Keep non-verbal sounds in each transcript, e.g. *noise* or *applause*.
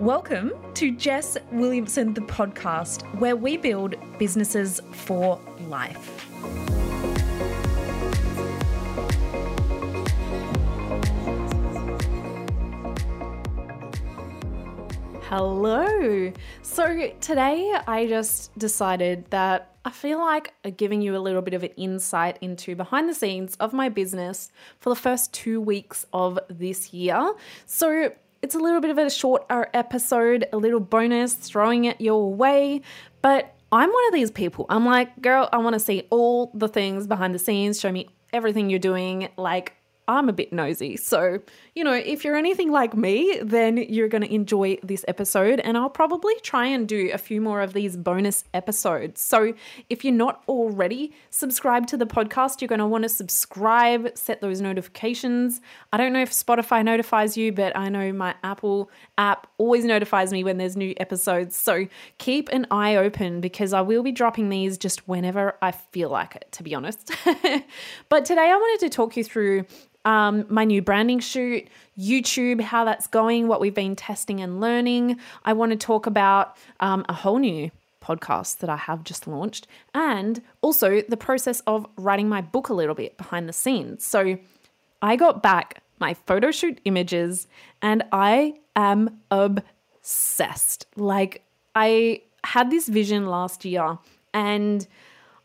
Welcome to Jess Williamson, the podcast, where we build businesses for life. Hello. So today I just decided that I feel like giving you a little bit of an insight into behind the scenes of my business for the first two weeks of this year. So it's a little bit of a shorter uh, episode, a little bonus, throwing it your way. But I'm one of these people. I'm like, girl, I want to see all the things behind the scenes. Show me everything you're doing. Like, I'm a bit nosy. So, you know, if you're anything like me, then you're going to enjoy this episode. And I'll probably try and do a few more of these bonus episodes. So, if you're not already subscribed to the podcast, you're going to want to subscribe, set those notifications. I don't know if Spotify notifies you, but I know my Apple app always notifies me when there's new episodes. So, keep an eye open because I will be dropping these just whenever I feel like it, to be honest. *laughs* but today I wanted to talk you through um, my new branding shoot, YouTube, how that's going, what we've been testing and learning. I want to talk about um, a whole new podcast that I have just launched, and also the process of writing my book a little bit behind the scenes. So I got back my photo shoot images and I am obsessed. Like, I had this vision last year and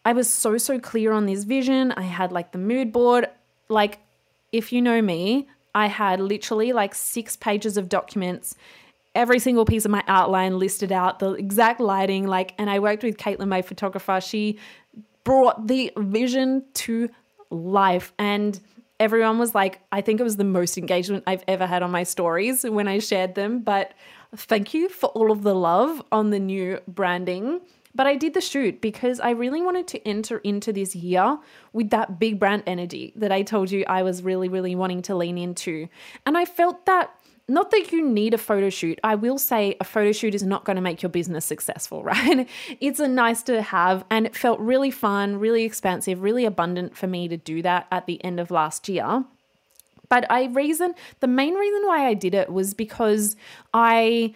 I was so, so clear on this vision. I had like the mood board. Like, if you know me, I had literally like six pages of documents, every single piece of my outline listed out, the exact lighting, like, and I worked with Caitlin, my photographer. She brought the vision to life. And everyone was like, I think it was the most engagement I've ever had on my stories when I shared them. But thank you for all of the love on the new branding. But I did the shoot because I really wanted to enter into this year with that big brand energy that I told you I was really, really wanting to lean into. And I felt that not that you need a photo shoot. I will say a photo shoot is not going to make your business successful, *laughs* right? It's a nice to have, and it felt really fun, really expansive, really abundant for me to do that at the end of last year. But I reason the main reason why I did it was because I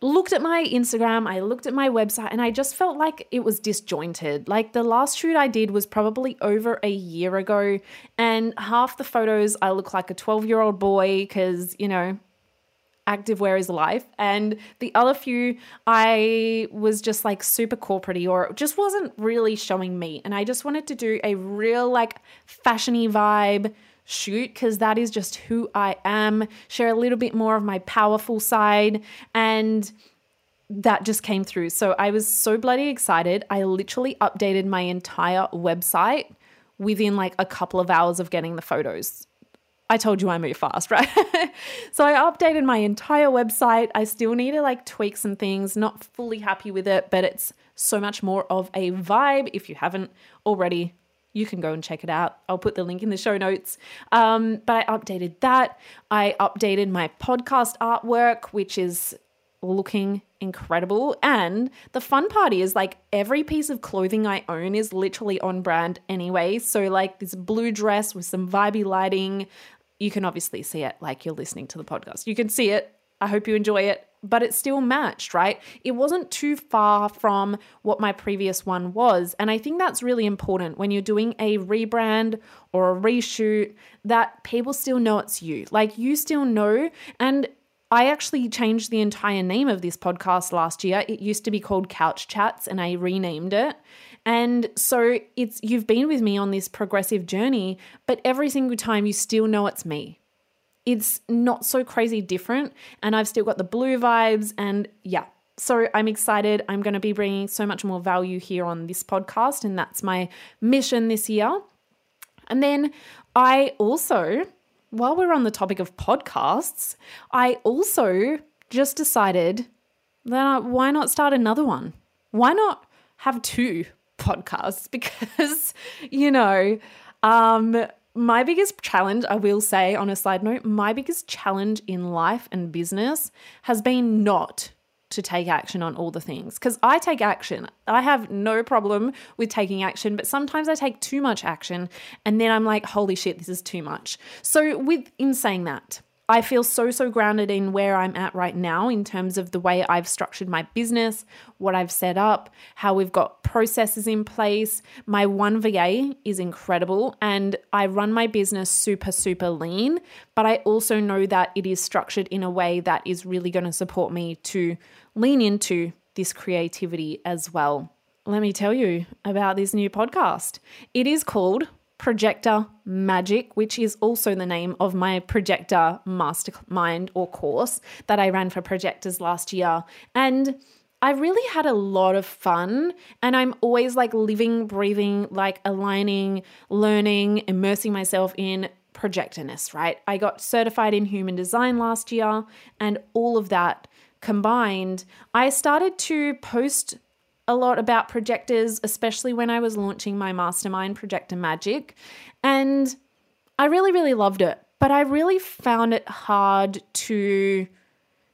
looked at my Instagram, I looked at my website, and I just felt like it was disjointed. Like the last shoot I did was probably over a year ago, and half the photos I look like a 12 year old boy because, you know, activewear is life. And the other few, I was just like super corporate or it just wasn't really showing me. And I just wanted to do a real like fashiony vibe shoot because that is just who I am, share a little bit more of my powerful side. And that just came through. So I was so bloody excited. I literally updated my entire website within like a couple of hours of getting the photos. I told you I move fast, *laughs* right? so I updated my entire website. I still need to like tweak some things, not fully happy with it, but it's so much more of a vibe. If you haven't already you can go and check it out. I'll put the link in the show notes. Um, but I updated that. I updated my podcast artwork, which is looking incredible. And the fun part is like every piece of clothing I own is literally on brand anyway. So, like this blue dress with some vibey lighting, you can obviously see it like you're listening to the podcast. You can see it. I hope you enjoy it but it still matched, right? It wasn't too far from what my previous one was. And I think that's really important when you're doing a rebrand or a reshoot that people still know it's you. Like you still know. And I actually changed the entire name of this podcast last year. It used to be called Couch Chats and I renamed it. And so it's you've been with me on this progressive journey, but every single time you still know it's me it's not so crazy different. And I've still got the blue vibes. And yeah, so I'm excited. I'm going to be bringing so much more value here on this podcast. And that's my mission this year. And then I also, while we're on the topic of podcasts, I also just decided that why not start another one? Why not have two podcasts? *laughs* Because, you know, um, my biggest challenge, I will say on a side note, my biggest challenge in life and business has been not to take action on all the things because I take action. I have no problem with taking action, but sometimes I take too much action and then I'm like, holy shit, this is too much. So, with in saying that, I feel so, so grounded in where I'm at right now in terms of the way I've structured my business, what I've set up, how we've got processes in place. My one VA is incredible and I run my business super, super lean, but I also know that it is structured in a way that is really going to support me to lean into this creativity as well. Let me tell you about this new podcast. It is called Projector Magic, which is also the name of my projector mastermind or course that I ran for projectors last year. And I really had a lot of fun, and I'm always like living, breathing, like aligning, learning, immersing myself in projectorness, right? I got certified in human design last year, and all of that combined, I started to post a lot about projectors, especially when I was launching my mastermind, Projector Magic. And I really, really loved it. But I really found it hard to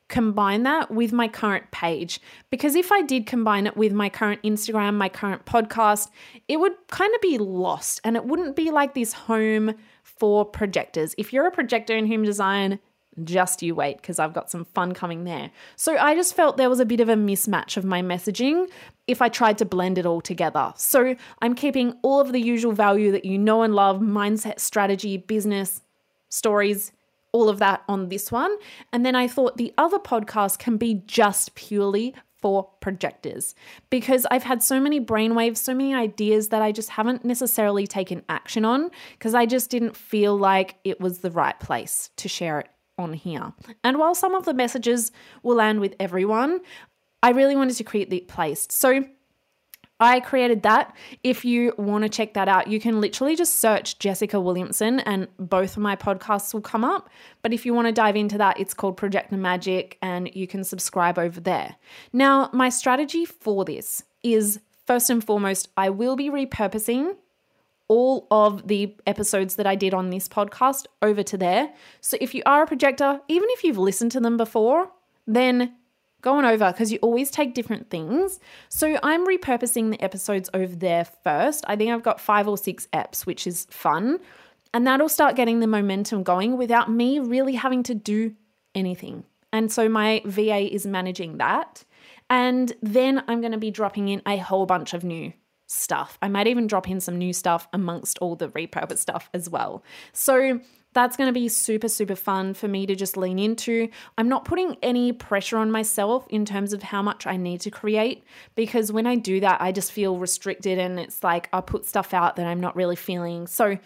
combine that with my current page. Because if I did combine it with my current Instagram, my current podcast, it would kind of be lost and it wouldn't be like this home for projectors. If you're a projector in human design, just you wait because I've got some fun coming there. So I just felt there was a bit of a mismatch of my messaging if I tried to blend it all together. So I'm keeping all of the usual value that you know and love mindset, strategy, business, stories, all of that on this one. And then I thought the other podcast can be just purely for projectors because I've had so many brainwaves, so many ideas that I just haven't necessarily taken action on because I just didn't feel like it was the right place to share it on here. And while some of the messages will land with everyone, I really wanted to create the place. So I created that. If you want to check that out, you can literally just search Jessica Williamson and both of my podcasts will come up. But if you want to dive into that, it's called Projector Magic and you can subscribe over there. Now, my strategy for this is first and foremost, I will be repurposing all of the episodes that I did on this podcast over to there. So if you are a projector, even if you've listened to them before, then go on over because you always take different things. So I'm repurposing the episodes over there first. I think I've got five or six eps, which is fun. And that'll start getting the momentum going without me really having to do anything. And so my VA is managing that. And then I'm going to be dropping in a whole bunch of new stuff. I might even drop in some new stuff amongst all the repurposed stuff as well. So that's going to be super, super fun for me to just lean into. I'm not putting any pressure on myself in terms of how much I need to create because when I do that, I just feel restricted and it's like I put stuff out that I'm not really feeling. So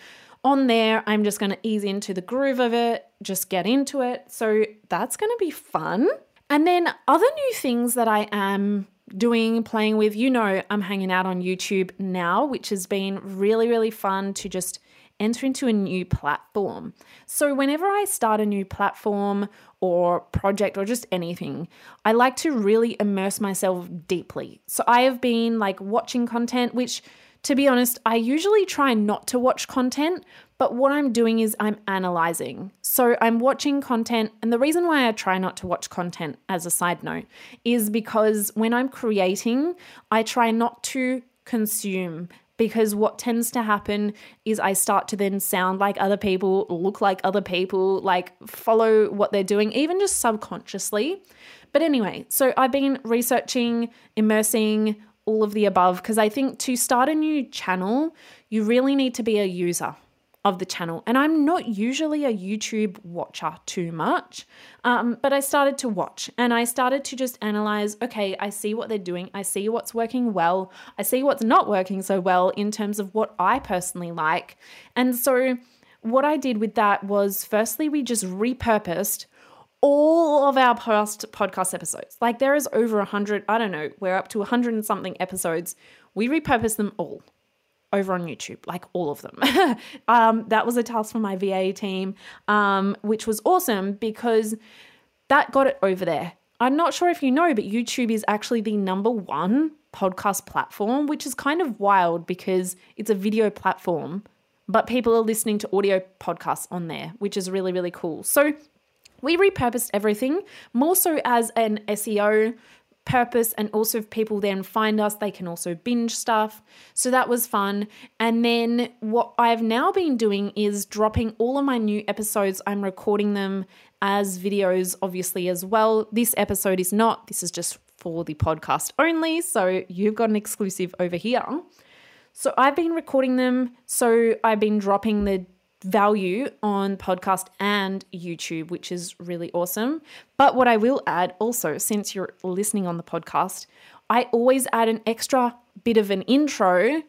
on there, I'm just going to ease into the groove of it, just get into it. So that's going to be fun. And then other new things that I am doing, playing with. You know, I'm hanging out on YouTube now, which has been really, really fun to just enter into a new platform. So, whenever I start a new platform or project or just anything, I like to really immerse myself deeply. So, I have been like watching content, which to be honest, I usually try not to watch content, but what I'm doing is I'm analyzing. So I'm watching content, and the reason why I try not to watch content as a side note is because when I'm creating, I try not to consume because what tends to happen is I start to then sound like other people, look like other people, like follow what they're doing, even just subconsciously. But anyway, so I've been researching, immersing, all of the above because I think to start a new channel, you really need to be a user of the channel. And I'm not usually a YouTube watcher too much, um, but I started to watch and I started to just analyze okay, I see what they're doing, I see what's working well, I see what's not working so well in terms of what I personally like. And so, what I did with that was firstly, we just repurposed all of our past podcast episodes. Like there is over a hundred, I don't know, we're up to a hundred and something episodes. We repurpose them all over on YouTube, like all of them. *laughs* um, that was a task for my VA team, um, which was awesome because that got it over there. I'm not sure if you know, but YouTube is actually the number one podcast platform, which is kind of wild because it's a video platform, but people are listening to audio podcasts on there, which is really, really cool. So we repurposed everything more so as an SEO purpose. And also, if people then find us, they can also binge stuff. So that was fun. And then what I've now been doing is dropping all of my new episodes. I'm recording them as videos, obviously, as well. This episode is not, this is just for the podcast only. So you've got an exclusive over here. So I've been recording them. So I've been dropping the value on podcast and YouTube, which is really awesome. But what I will add also, since you're listening on the podcast, I always add an extra bit of an intro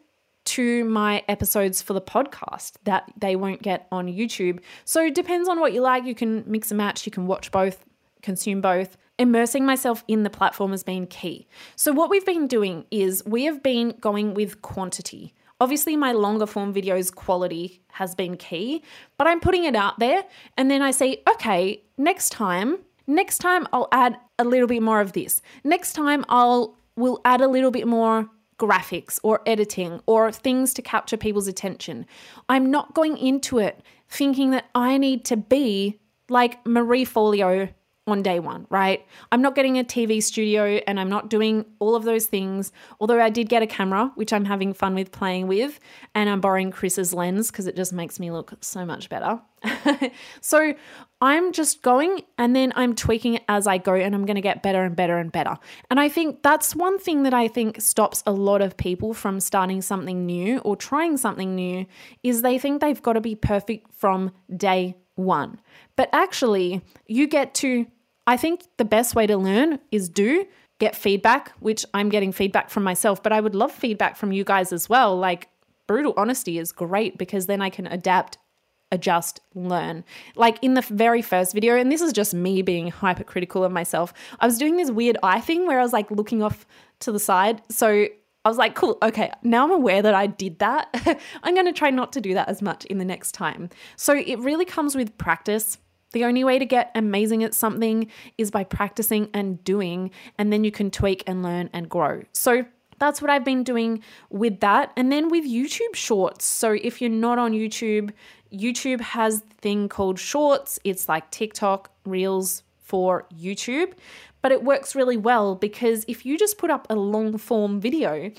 to my episodes for the podcast that they won't get on YouTube. So it depends on what you like. You can mix and match, you can watch both, consume both. Immersing myself in the platform has been key. So, what we've been doing is we have been going with quantity. Obviously, my longer form videos quality has been key, but I'm putting it out there and then I say, okay, next time, next time I'll add a little bit more of this. Next time I'll will add a little bit more graphics or editing or things to capture people's attention. I'm not going into it thinking that I need to be like Marie Forleo on day one, right? I'm not getting a TV studio and I'm not doing all of those things. Although I did get a camera, which I'm having fun with playing with, and I'm borrowing Chris's lens because it just makes me look so much better. *laughs* so I'm just going and then I'm tweaking it as I go and I'm going to get better and better and better. And I think that's one thing that I think stops a lot of people from starting something new or trying something new is they think they've got to be perfect from day one. But actually, you get to I think the best way to learn is do get feedback, which I'm getting feedback from myself, but I would love feedback from you guys as well. Like, brutal honesty is great because then I can adapt, adjust, learn. Like in the very first video, and this is just me being hypercritical of myself, I was doing this weird eye thing where I was like looking off to the side. So I was like, cool, okay, now I'm aware that I did that. *laughs* I'm going to try not to do that as much in the next time. So it really comes with practice the only way to get amazing at something is by practicing and doing, and then you can tweak and learn and grow. So that's what I've been doing with that. And then with YouTube Shorts. So if you're not on YouTube, YouTube has a thing called Shorts. It's like TikTok, Reels for YouTube, but it works really well because if you just put up a long form video,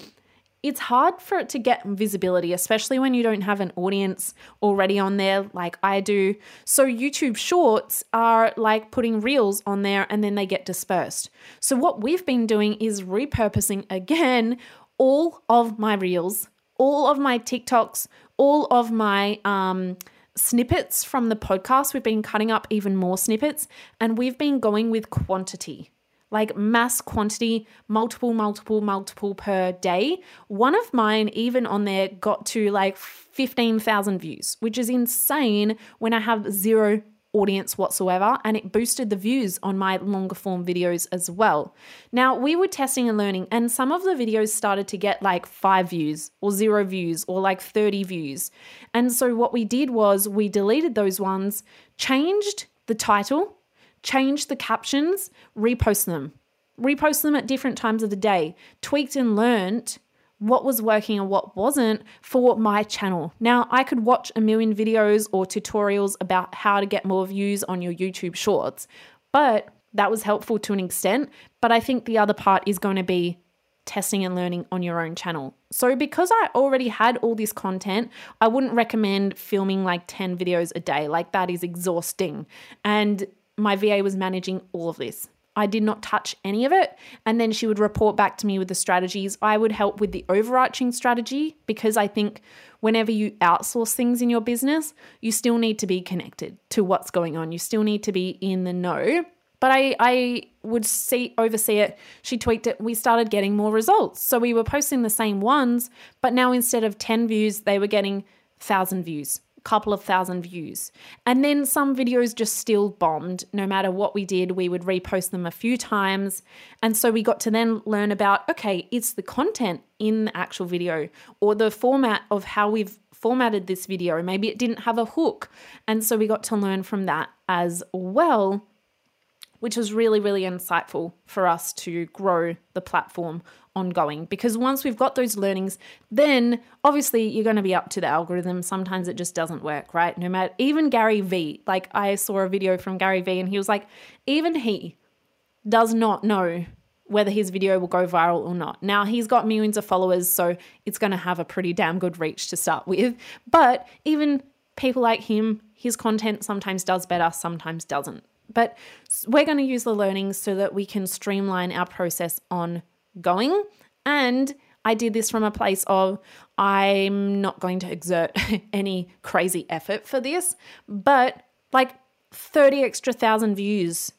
it's hard for it to get visibility, especially when you don't have an audience already on there like I do. So, YouTube shorts are like putting reels on there and then they get dispersed. So, what we've been doing is repurposing again all of my reels, all of my TikToks, all of my um, snippets from the podcast. We've been cutting up even more snippets and we've been going with quantity like mass quantity, multiple, multiple, multiple per day. One of mine, even on there, got to like 15,000 views, which is insane when I have zero audience whatsoever and it boosted the views on my longer form videos as well. Now, we were testing and learning and some of the videos started to get like 5 views or 0 views or like 30 views. And so what we did was we deleted those ones, changed the title change the captions, repost them. Repost them at different times of the day. Tweaked and learned what was working and what wasn't for my channel. Now, I could watch a million videos or tutorials about how to get more views on your YouTube shorts, but that was helpful to an extent. But I think the other part is going to be testing and learning on your own channel. So, because I already had all this content, I wouldn't recommend filming like 10 videos a day. Like, that is exhausting. And my VA was managing all of this. I did not touch any of it. And then she would report back to me with the strategies. I would help with the overarching strategy because I think whenever you outsource things in your business, you still need to be connected to what's going on. You still need to be in the know. But I, I would see oversee it. She tweaked it. We started getting more results. So we were posting the same ones, but now instead of 10 views, they were getting thousand views couple of thousand views. And then some videos just still bombed. No matter what we did, we would repost them a few times. And so we got to then learn about okay, it's the content in the actual video or the format of how we've formatted this video. Maybe it didn't have a hook. And so we got to learn from that as well which was really, really insightful for us to grow the platform ongoing. Because once we've got those learnings, then obviously you're going to be up to the algorithm. Sometimes it just doesn't work, right? No matter, even Gary Vee, like I saw a video from Gary Vee and he was like, even he does not know whether his video will go viral or not. Now, he's got millions of followers, so it's going to have a pretty damn good reach to start with. But even people like him, his content sometimes does better, sometimes doesn't. But we're going to use the learnings so that we can streamline our process on going. And I did this from a place of I'm not going to exert *laughs* any crazy effort for this, but like 30 extra thousand views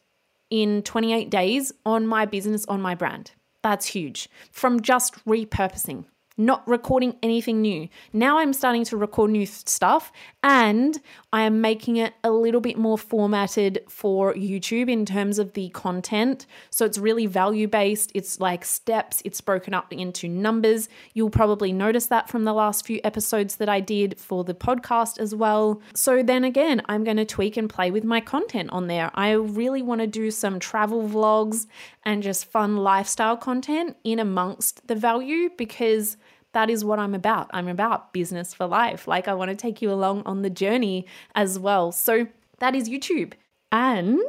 in 28 days on my business, on my brand. That's huge. From just repurposing not recording anything new. Now I'm starting to record new stuff and I am making it a little bit more formatted for YouTube in terms of the content. So it's really value based, it's like steps, it's broken up into numbers. You'll probably notice that from the last few episodes that I did for the podcast as well. So then again, I'm going to tweak and play with my content on there. I really want to do some travel vlogs and just fun lifestyle content in amongst the value because that is what I'm about. I'm about business for life. Like, I want to take you along on the journey as well. So, that is YouTube. And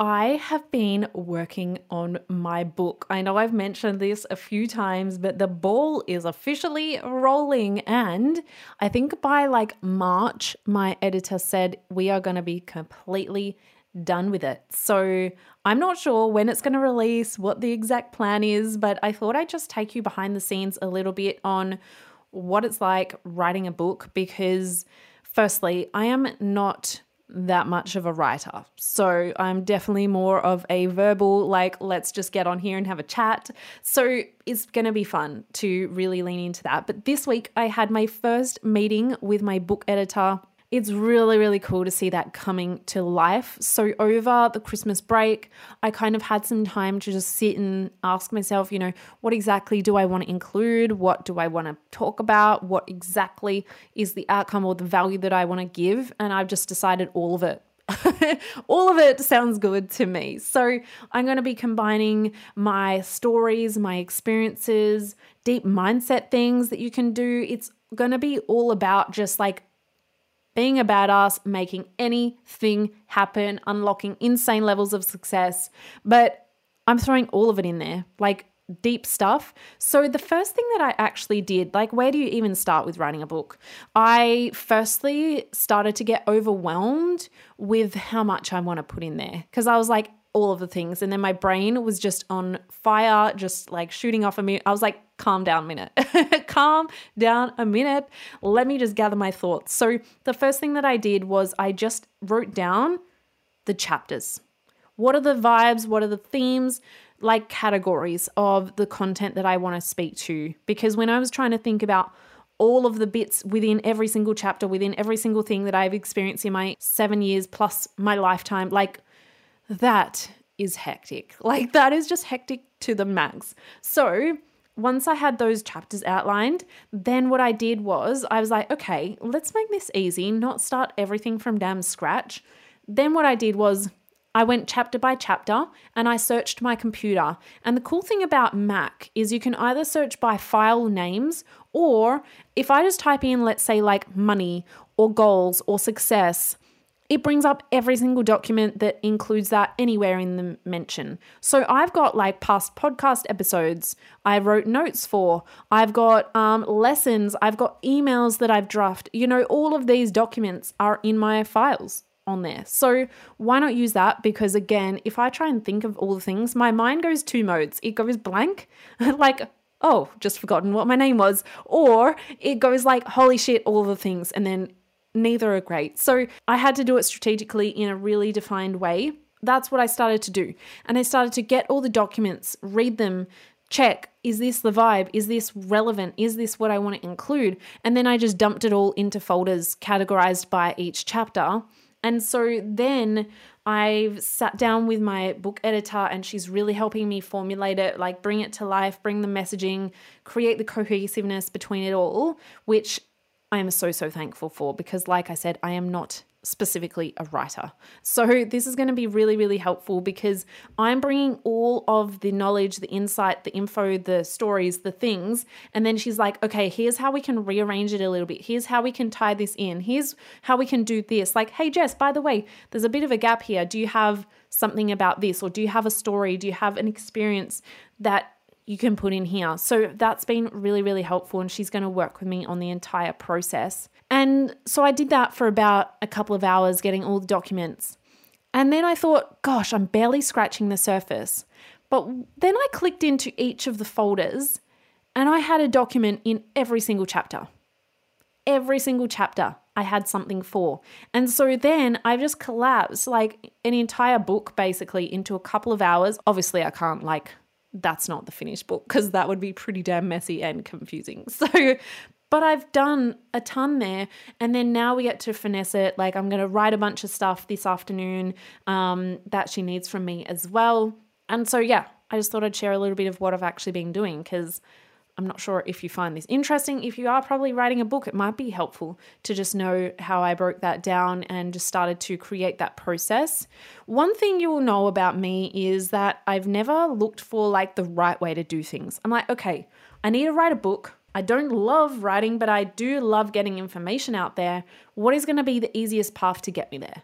I have been working on my book. I know I've mentioned this a few times, but the ball is officially rolling. And I think by like March, my editor said we are going to be completely done with it. So I'm not sure when it's going to release, what the exact plan is, but I thought I'd just take you behind the scenes a little bit on what it's like writing a book because, firstly, I am not that much of a writer. So I'm definitely more of a verbal, like, let's just get on here and have a chat. So it's going to be fun to really lean into that. But this week I had my first meeting with my book editor it's really, really cool to see that coming to life. So, over the Christmas break, I kind of had some time to just sit and ask myself, you know, what exactly do I want to include? What do I want to talk about? What exactly is the outcome or the value that I want to give? And I've just decided all of it. *laughs* all of it sounds good to me. So, I'm going to be combining my stories, my experiences, deep mindset things that you can do. It's going to be all about just like being a badass, making anything happen, unlocking insane levels of success. But I'm throwing all of it in there, like deep stuff. So, the first thing that I actually did, like, where do you even start with writing a book? I firstly started to get overwhelmed with how much I want to put in there because I was like, all of the things. And then my brain was just on fire, just like shooting off a minute. I was like, calm down a minute. *laughs* calm down a minute. Let me just gather my thoughts. So the first thing that I did was I just wrote down the chapters. What are the vibes? What are the themes? Like categories of the content that I want to speak to. Because when I was trying to think about all of the bits within every single chapter, within every single thing that I've experienced in my seven years plus my lifetime, like that is hectic. Like, that is just hectic to the max. So, once I had those chapters outlined, then what I did was I was like, okay, let's make this easy, not start everything from damn scratch. Then what I did was I went chapter by chapter and I searched my computer. And the cool thing about Mac is you can either search by file names or if I just type in, let's say, like money or goals or success it brings up every single document that includes that anywhere in the mention. So I've got like past podcast episodes I wrote notes for, I've got um, lessons, I've got emails that I've drafted. You know, all of these documents are in my files on there. So why not use that? Because again, if I try and think of all the things, my mind goes two modes. It goes blank, *laughs* like, oh, just forgotten what my name was, or it goes like, holy shit, all the things, and then neither are great. So I had to do it strategically in a really defined way. That's what I started to do. And I started to get all the documents, read them, check is this the vibe? Is this relevant? Is this what I want to include? And then I just dumped it all into folders categorized by each chapter. And so then I've sat down with my book editor and she's really helping me formulate it, like bring it to life, bring the messaging, create the cohesiveness between it all, which I am so, so thankful for because, like I said, I am not specifically a writer. So, this is going to be really, really helpful because I'm bringing all of the knowledge, the insight, the info, the stories, the things. And then she's like, okay, here's how we can rearrange it a little bit. Here's how we can tie this in. Here's how we can do this. Like, hey, Jess, by the way, there's a bit of a gap here. Do you have something about this? Or do you have a story? Do you have an experience that you can put in here. So that's been really, really helpful. And she's going to work with me on the entire process. And so I did that for about a couple of hours, getting all the documents. And then I thought, gosh, I'm barely scratching the surface. But then I clicked into each of the folders and I had a document in every single chapter. Every single chapter I had something for. And so then I just collapsed like an entire book basically into a couple of hours. Obviously, I can't like that's not the finished book because that would be pretty damn messy and confusing. *laughs* So, but I've done a ton there. And then now we get to finesse it. Like, I'm going to write a bunch of stuff this afternoon um, that she needs from me as well. And so, yeah, I just thought I'd share a little bit of what I've actually been doing because I'm not sure if you find this interesting. If you are probably writing a book, it might be helpful to just know how I broke that down and just started to create that process. One thing you will know about me is that I've never looked for like the right way to do things. I'm like, okay, I need to write a book. I don't love writing, but I do love getting information out there. What is going to be the easiest path to get me there?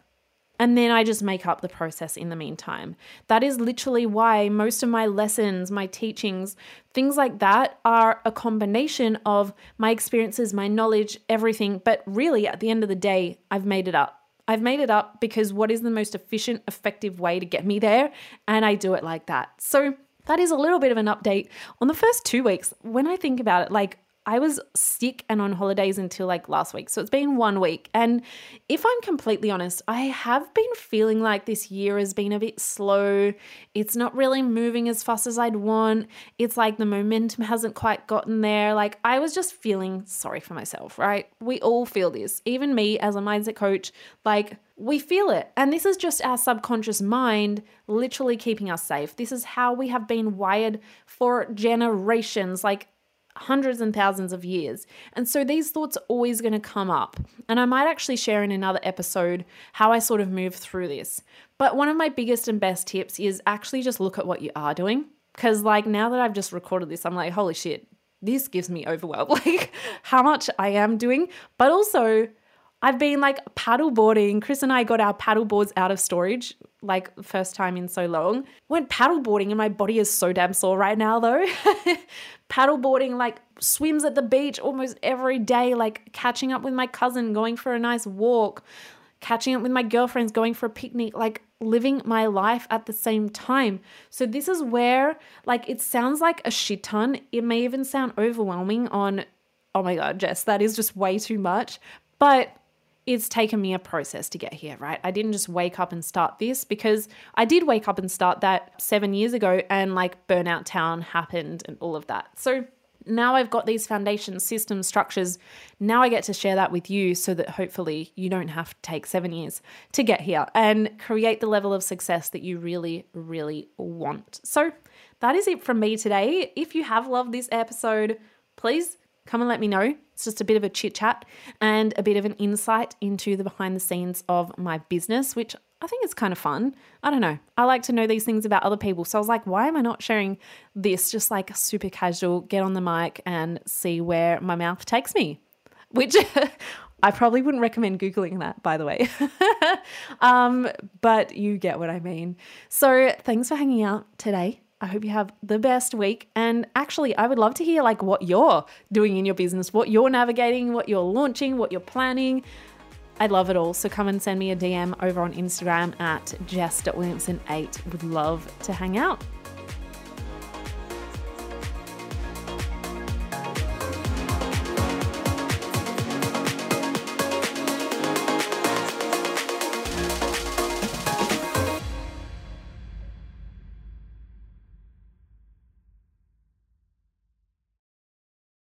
And then I just make up the process in the meantime. That is literally why most of my lessons, my teachings, things like that are a combination of my experiences, my knowledge, everything. But really, at the end of the day, I've made it up. I've made it up because what is the most efficient, effective way to get me there? And I do it like that. So that is a little bit of an update on the first two weeks. When I think about it, like I was sick and on holidays until like last week. So it's been one week. And if I'm completely honest, I have been feeling like this year has been a bit slow. It's not really moving as fast as I'd want. It's like the momentum hasn't quite gotten there. Like I was just feeling sorry for myself, right? We all feel this. Even me as a mindset coach, like we feel it. And this is just our subconscious mind literally keeping us safe. This is how we have been wired for generations. Like hundreds and thousands of years. And so these thoughts are always going to come up. And I might actually share in another episode how I sort of move through this. But one of my biggest and best tips is actually just look at what you are doing. Because, like, now that I've just recorded this, I'm like, holy shit, this gives me overwhelm. *laughs* Like, how much I am doing, but also I've been like paddleboarding. Chris and I got our paddleboards out of storage, like first time in so long. Went paddleboarding and my body is so damn sore right now though. *laughs* paddleboarding, like swims at the beach almost every day, like catching up with my cousin, going for a nice walk, catching up with my girlfriends, going for a picnic, like living my life at the same time. So this is where like it sounds like a shit ton. It may even sound overwhelming on oh my god, Jess, that is just way too much. But it's taken me a process to get here, right? I didn't just wake up and start this because I did wake up and start that seven years ago and like Burnout Town happened and all of that. So now I've got these foundation systems, structures. Now I get to share that with you so that hopefully you don't have to take seven years to get here and create the level of success that you really, really want. So that is it from me today. If you have loved this episode, please come and let me know. It's just a bit of a chit chat and a bit of an insight into the behind the scenes of my business, which I think is kind of fun. I don't know. I like to know these things about other people. So I was like, why am I not sharing this just like super casual, get on the mic and see where my mouth takes me? Which *laughs* I probably wouldn't recommend Googling that, by the way. *laughs* um, but you get what I mean. So thanks for hanging out today. I hope you have the best week. And actually, I would love to hear like what you're doing in your business, what you're navigating, what you're launching, what you're planning. I'd love it all. So come and send me a DM over on Instagram at jess.williamson8. Would love to hang out.